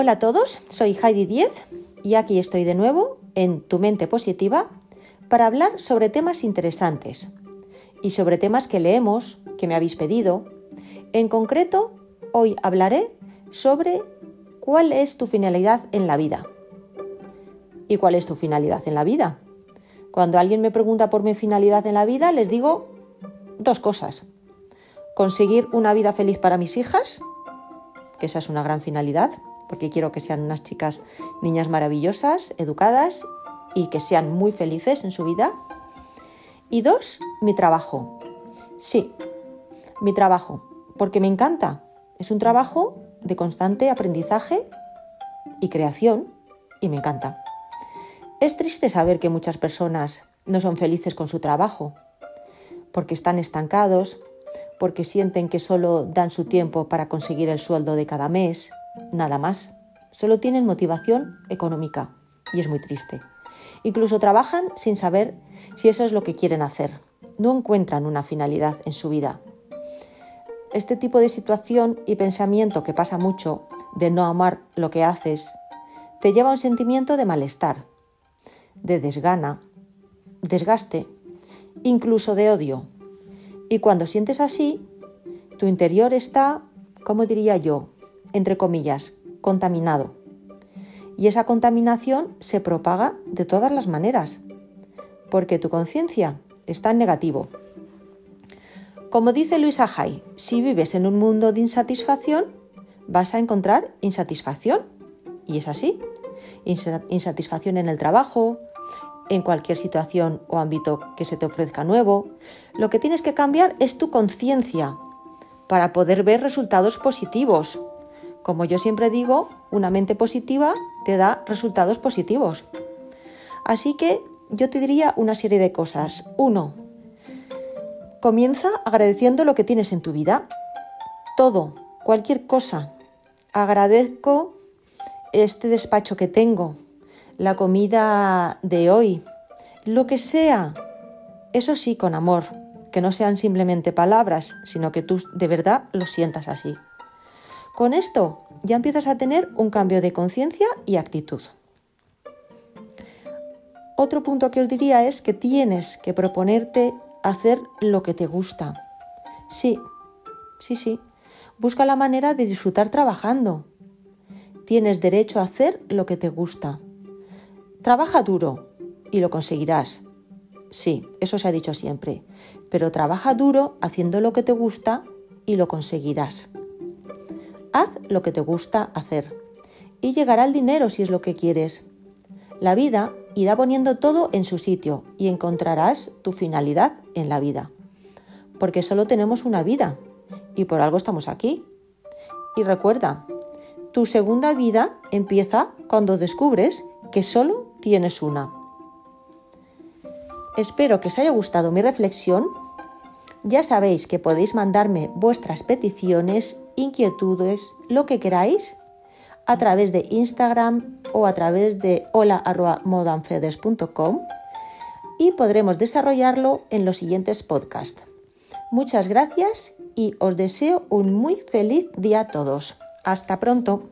Hola a todos, soy Heidi Diez y aquí estoy de nuevo en Tu mente positiva para hablar sobre temas interesantes y sobre temas que leemos, que me habéis pedido. En concreto, hoy hablaré sobre cuál es tu finalidad en la vida. ¿Y cuál es tu finalidad en la vida? Cuando alguien me pregunta por mi finalidad en la vida, les digo dos cosas. Conseguir una vida feliz para mis hijas, que esa es una gran finalidad, porque quiero que sean unas chicas, niñas maravillosas, educadas y que sean muy felices en su vida. Y dos, mi trabajo. Sí, mi trabajo, porque me encanta. Es un trabajo de constante aprendizaje y creación y me encanta. Es triste saber que muchas personas no son felices con su trabajo, porque están estancados, porque sienten que solo dan su tiempo para conseguir el sueldo de cada mes, nada más. Solo tienen motivación económica y es muy triste. Incluso trabajan sin saber si eso es lo que quieren hacer. No encuentran una finalidad en su vida. Este tipo de situación y pensamiento que pasa mucho de no amar lo que haces, te lleva a un sentimiento de malestar, de desgana, desgaste, incluso de odio. Y cuando sientes así, tu interior está, como diría yo, entre comillas, contaminado. Y esa contaminación se propaga de todas las maneras, porque tu conciencia está en negativo. Como dice Luisa Hay, si vives en un mundo de insatisfacción, vas a encontrar insatisfacción. Y es así. Insatisfacción en el trabajo, en cualquier situación o ámbito que se te ofrezca nuevo. Lo que tienes que cambiar es tu conciencia para poder ver resultados positivos, como yo siempre digo, una mente positiva te da resultados positivos. Así que yo te diría una serie de cosas. Uno, comienza agradeciendo lo que tienes en tu vida. Todo, cualquier cosa. Agradezco este despacho que tengo, la comida de hoy, lo que sea. Eso sí, con amor, que no sean simplemente palabras, sino que tú de verdad lo sientas así. Con esto ya empiezas a tener un cambio de conciencia y actitud. Otro punto que os diría es que tienes que proponerte hacer lo que te gusta. Sí, sí, sí. Busca la manera de disfrutar trabajando. Tienes derecho a hacer lo que te gusta. Trabaja duro y lo conseguirás. Sí, eso se ha dicho siempre. Pero trabaja duro haciendo lo que te gusta y lo conseguirás. Haz lo que te gusta hacer y llegará el dinero si es lo que quieres. La vida irá poniendo todo en su sitio y encontrarás tu finalidad en la vida. Porque solo tenemos una vida y por algo estamos aquí. Y recuerda, tu segunda vida empieza cuando descubres que solo tienes una. Espero que os haya gustado mi reflexión ya sabéis que podéis mandarme vuestras peticiones, inquietudes, lo que queráis, a través de Instagram o a través de hola.modanfedes.com y podremos desarrollarlo en los siguientes podcasts. Muchas gracias y os deseo un muy feliz día a todos. Hasta pronto.